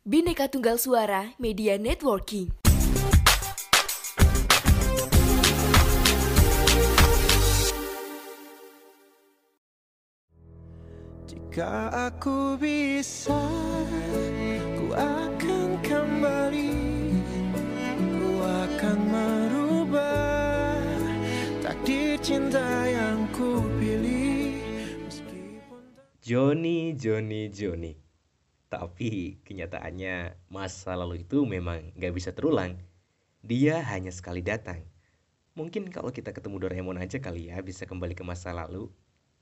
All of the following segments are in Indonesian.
Bineka Tunggal Suara Media Networking. Jika aku bisa, ku akan kembali, ku akan merubah takdir cinta yang ku pilih. Meskipun Joni, Joni, Joni. Tapi kenyataannya masa lalu itu memang gak bisa terulang. Dia hanya sekali datang. Mungkin kalau kita ketemu Doraemon aja kali ya bisa kembali ke masa lalu.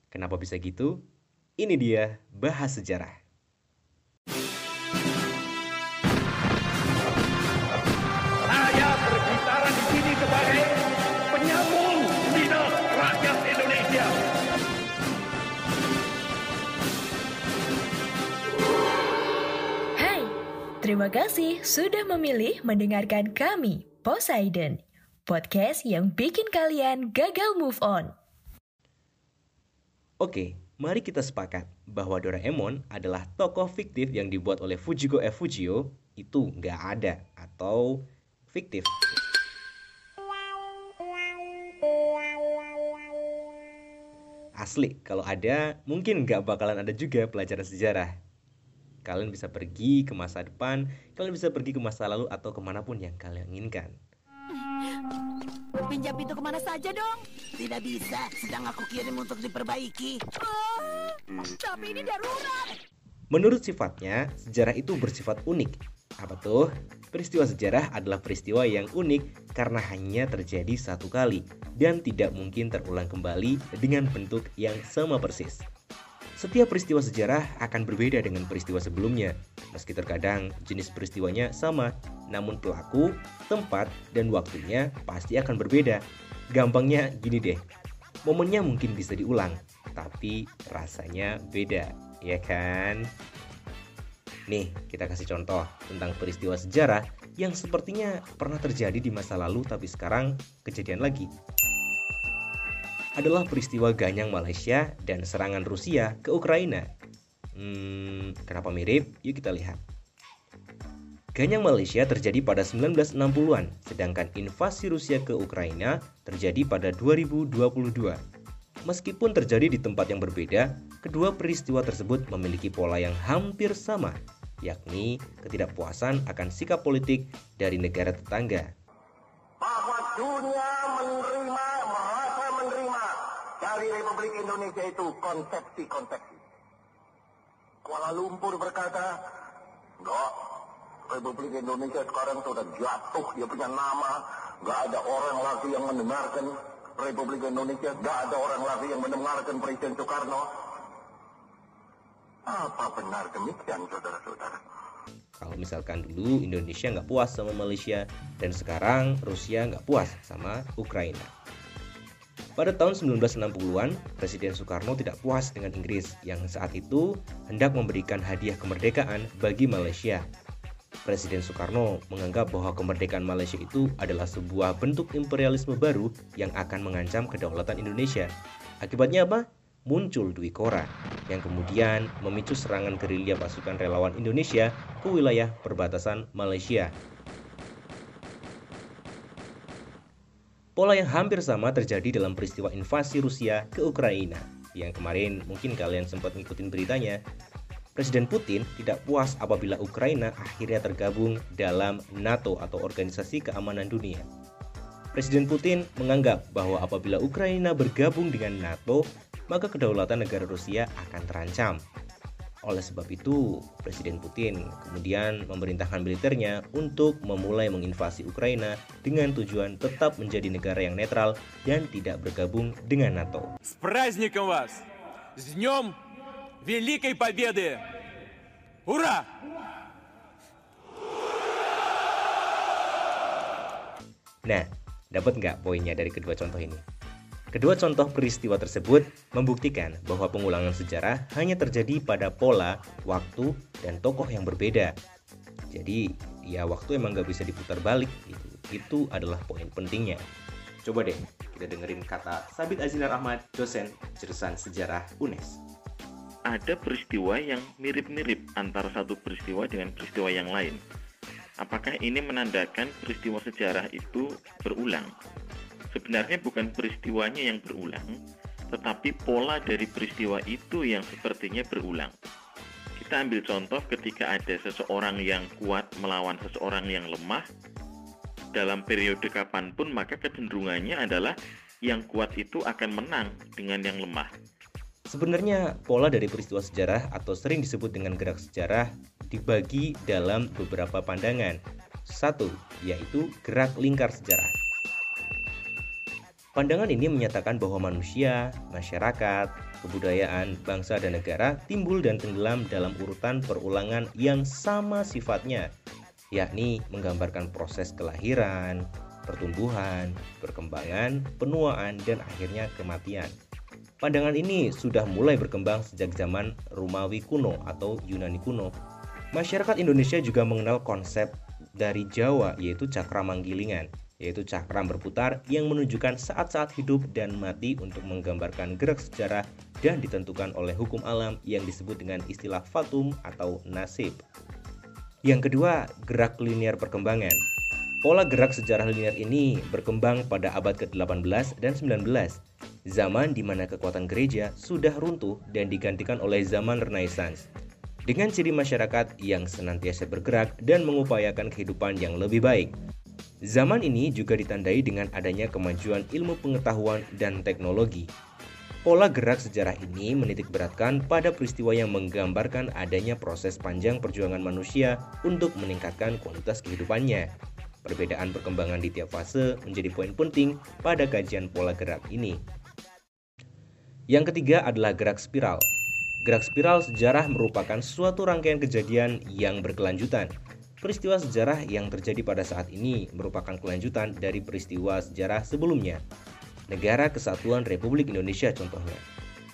Kenapa bisa gitu? Ini dia bahas sejarah. Terima kasih sudah memilih mendengarkan kami, Poseidon, podcast yang bikin kalian gagal move on. Oke, mari kita sepakat bahwa Doraemon adalah tokoh fiktif yang dibuat oleh Fujiko F. Fujio itu nggak ada atau fiktif. Asli, kalau ada mungkin nggak bakalan ada juga pelajaran sejarah. Kalian bisa pergi ke masa depan, kalian bisa pergi ke masa lalu atau ke mana pun yang kalian inginkan. Pinjam itu ke mana saja dong? Tidak bisa, sedang aku kirim untuk diperbaiki. tapi ini darurat. Menurut sifatnya, sejarah itu bersifat unik. Apa tuh? Peristiwa sejarah adalah peristiwa yang unik karena hanya terjadi satu kali dan tidak mungkin terulang kembali dengan bentuk yang sama persis. Setiap peristiwa sejarah akan berbeda dengan peristiwa sebelumnya, meski terkadang jenis peristiwanya sama, namun pelaku, tempat, dan waktunya pasti akan berbeda. Gampangnya gini deh, momennya mungkin bisa diulang, tapi rasanya beda, ya kan? Nih, kita kasih contoh tentang peristiwa sejarah yang sepertinya pernah terjadi di masa lalu tapi sekarang kejadian lagi adalah peristiwa Ganyang Malaysia dan serangan Rusia ke Ukraina. Hmm, kenapa mirip? Yuk kita lihat. Ganyang Malaysia terjadi pada 1960-an, sedangkan invasi Rusia ke Ukraina terjadi pada 2022. Meskipun terjadi di tempat yang berbeda, kedua peristiwa tersebut memiliki pola yang hampir sama, yakni ketidakpuasan akan sikap politik dari negara tetangga. Bahwa dunia menerima, dari Republik Indonesia itu konsepsi-konsepsi. Kuala Lumpur berkata, enggak, Republik Indonesia sekarang sudah jatuh, dia punya nama, enggak ada orang lagi yang mendengarkan Republik Indonesia, enggak ada orang lagi yang mendengarkan Presiden Soekarno. Apa benar demikian, saudara-saudara? Kalau misalkan dulu Indonesia nggak puas sama Malaysia dan sekarang Rusia nggak puas sama Ukraina. Pada tahun 1960-an, Presiden Soekarno tidak puas dengan Inggris yang saat itu hendak memberikan hadiah kemerdekaan bagi Malaysia. Presiden Soekarno menganggap bahwa kemerdekaan Malaysia itu adalah sebuah bentuk imperialisme baru yang akan mengancam kedaulatan Indonesia. Akibatnya apa? Muncul Dwi Kora yang kemudian memicu serangan gerilya pasukan relawan Indonesia ke wilayah perbatasan Malaysia. Pola yang hampir sama terjadi dalam peristiwa invasi Rusia ke Ukraina yang kemarin mungkin kalian sempat ngikutin beritanya. Presiden Putin tidak puas apabila Ukraina akhirnya tergabung dalam NATO atau Organisasi Keamanan Dunia. Presiden Putin menganggap bahwa apabila Ukraina bergabung dengan NATO, maka kedaulatan negara Rusia akan terancam. Oleh sebab itu, Presiden Putin kemudian memerintahkan militernya untuk memulai menginvasi Ukraina dengan tujuan tetap menjadi negara yang netral dan tidak bergabung dengan NATO. С праздником вас! С Днем Великой Победы! Ура! Nah, dapat nggak poinnya dari kedua contoh ini? Kedua contoh peristiwa tersebut membuktikan bahwa pengulangan sejarah hanya terjadi pada pola, waktu, dan tokoh yang berbeda. Jadi, ya waktu emang nggak bisa diputar balik gitu. Itu adalah poin pentingnya. Coba deh kita dengerin kata Sabit Azinar Ahmad, dosen jurusan sejarah UNES. ada peristiwa yang mirip-mirip antara satu peristiwa dengan peristiwa yang lain. Apakah ini menandakan peristiwa sejarah itu berulang? Sebenarnya bukan peristiwanya yang berulang, tetapi pola dari peristiwa itu yang sepertinya berulang. Kita ambil contoh ketika ada seseorang yang kuat melawan seseorang yang lemah, dalam periode kapan pun maka kecenderungannya adalah yang kuat itu akan menang dengan yang lemah. Sebenarnya pola dari peristiwa sejarah atau sering disebut dengan gerak sejarah dibagi dalam beberapa pandangan. Satu, yaitu gerak lingkar sejarah. Pandangan ini menyatakan bahwa manusia, masyarakat, kebudayaan, bangsa, dan negara timbul dan tenggelam dalam urutan perulangan yang sama sifatnya, yakni menggambarkan proses kelahiran, pertumbuhan, perkembangan, penuaan, dan akhirnya kematian. Pandangan ini sudah mulai berkembang sejak zaman Romawi kuno atau Yunani kuno. Masyarakat Indonesia juga mengenal konsep dari Jawa yaitu cakra manggilingan, yaitu cakram berputar yang menunjukkan saat-saat hidup dan mati untuk menggambarkan gerak sejarah dan ditentukan oleh hukum alam yang disebut dengan istilah fatum atau nasib. Yang kedua, gerak linear perkembangan. Pola gerak sejarah linear ini berkembang pada abad ke-18 dan 19 zaman di mana kekuatan gereja sudah runtuh dan digantikan oleh zaman Renaissance. Dengan ciri masyarakat yang senantiasa bergerak dan mengupayakan kehidupan yang lebih baik. Zaman ini juga ditandai dengan adanya kemajuan ilmu pengetahuan dan teknologi. Pola gerak sejarah ini menitik beratkan pada peristiwa yang menggambarkan adanya proses panjang perjuangan manusia untuk meningkatkan kualitas kehidupannya. Perbedaan perkembangan di tiap fase menjadi poin penting pada kajian pola gerak ini. Yang ketiga adalah gerak spiral. Gerak spiral sejarah merupakan suatu rangkaian kejadian yang berkelanjutan. Peristiwa sejarah yang terjadi pada saat ini merupakan kelanjutan dari peristiwa sejarah sebelumnya. Negara Kesatuan Republik Indonesia contohnya.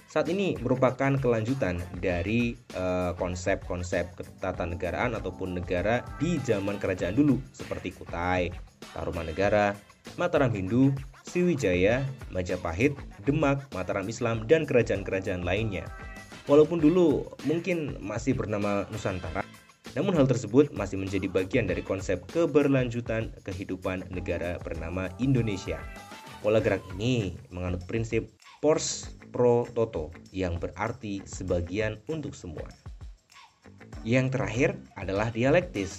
Saat ini merupakan kelanjutan dari eh, konsep-konsep uh, ketatanegaraan ataupun negara di zaman kerajaan dulu seperti Kutai, Tarumanegara, Mataram Hindu, Sriwijaya, Majapahit, Demak, Mataram Islam, dan kerajaan-kerajaan lainnya. Walaupun dulu mungkin masih bernama Nusantara, namun hal tersebut masih menjadi bagian dari konsep keberlanjutan kehidupan negara bernama Indonesia. Pola gerak ini menganut prinsip pors pro toto yang berarti sebagian untuk semua. Yang terakhir adalah dialektis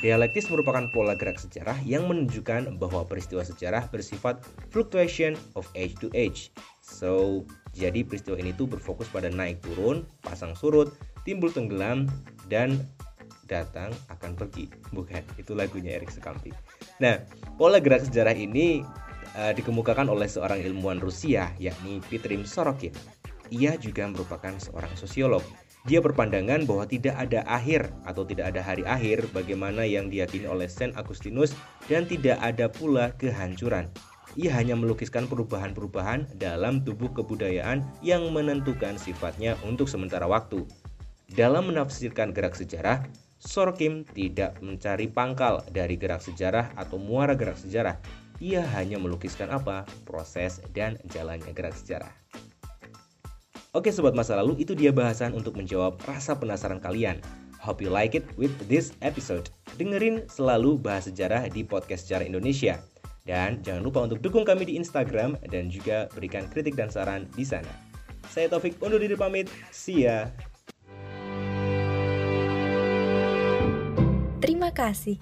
Dialektis merupakan pola gerak sejarah yang menunjukkan bahwa peristiwa sejarah bersifat fluctuation of age to age. So, jadi peristiwa ini tuh berfokus pada naik turun, pasang surut, timbul tenggelam, dan datang akan pergi. Bukan, itu lagunya Erik Sekampi. Nah, pola gerak sejarah ini uh, dikemukakan oleh seorang ilmuwan Rusia, yakni Petrim Sorokin. Ia juga merupakan seorang sosiolog dia berpandangan bahwa tidak ada akhir atau tidak ada hari akhir bagaimana yang diyakini oleh Saint Agustinus dan tidak ada pula kehancuran. Ia hanya melukiskan perubahan-perubahan dalam tubuh kebudayaan yang menentukan sifatnya untuk sementara waktu. Dalam menafsirkan gerak sejarah, Sorkim tidak mencari pangkal dari gerak sejarah atau muara gerak sejarah. Ia hanya melukiskan apa? Proses dan jalannya gerak sejarah. Oke sobat masa lalu, itu dia bahasan untuk menjawab rasa penasaran kalian. Hope you like it with this episode. Dengerin selalu bahas sejarah di podcast Sejarah Indonesia. Dan jangan lupa untuk dukung kami di Instagram dan juga berikan kritik dan saran di sana. Saya Taufik undur diri pamit. See ya. Terima kasih.